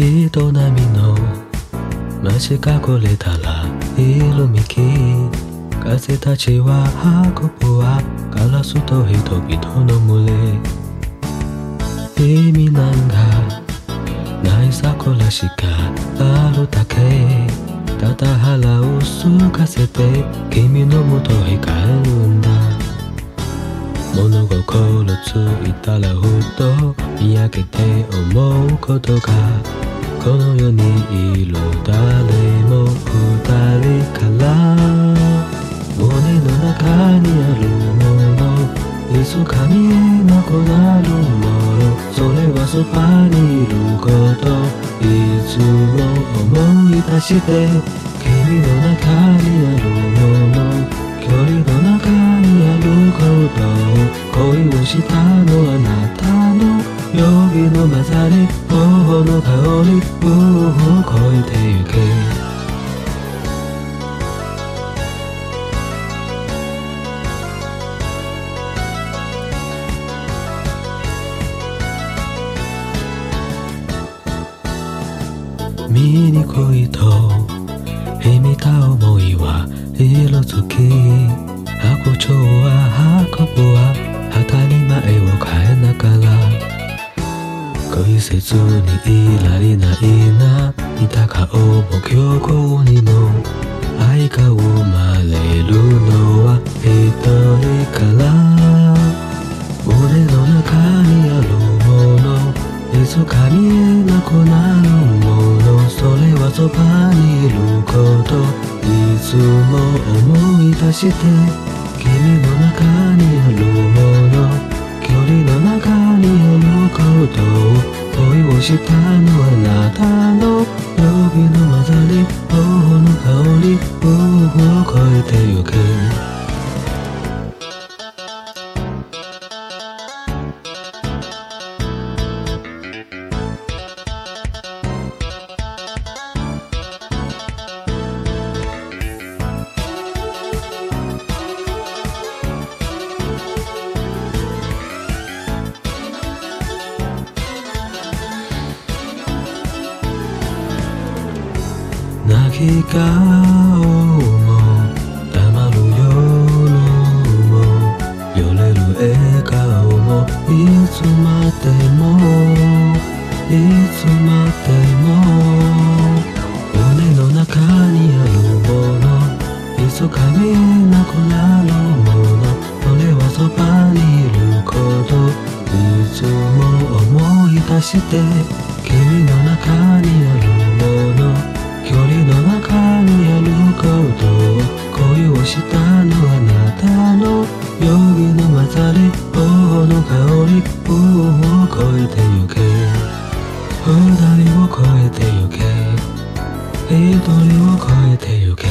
営みの街隠れたら色めき風たちは運ぶはガラスと人々の群れ。意味なんかない桜しかあるだけ。ただ腹を空かせて君のもとへ帰るんだ。物心ついたらふと見上げて思うことが。この世にいる誰も二人から胸の中にあるものいつか見えなくなるものそれはそばにいることいつも思い出して君の中にあるもの距離の中にあること恋をしたのあなた。曜日の混ざり頬の香りを超えてゆけ見にくいと秘めた思いは色づき恋せずにいられないな。似た顔も今日にも愛が生まれるのは一人から。胸の中にあるもの。いつか見えなくなるもの。それはそばにいること。いつも思い出して。君の中にあるの混ざり頬の香り僕を変えてゆけ泣き顔も黙る夜も揺れる笑顔もいつまでもいつまでも胸の中にあるものいつか見なくなるものそれはそばにいることいつも思い出して君の中にあるの行動恋をしたのあなたの曜日の混ざり頬の香りを越えてゆけ。二人を越えてゆけ。一人を越えてゆけ。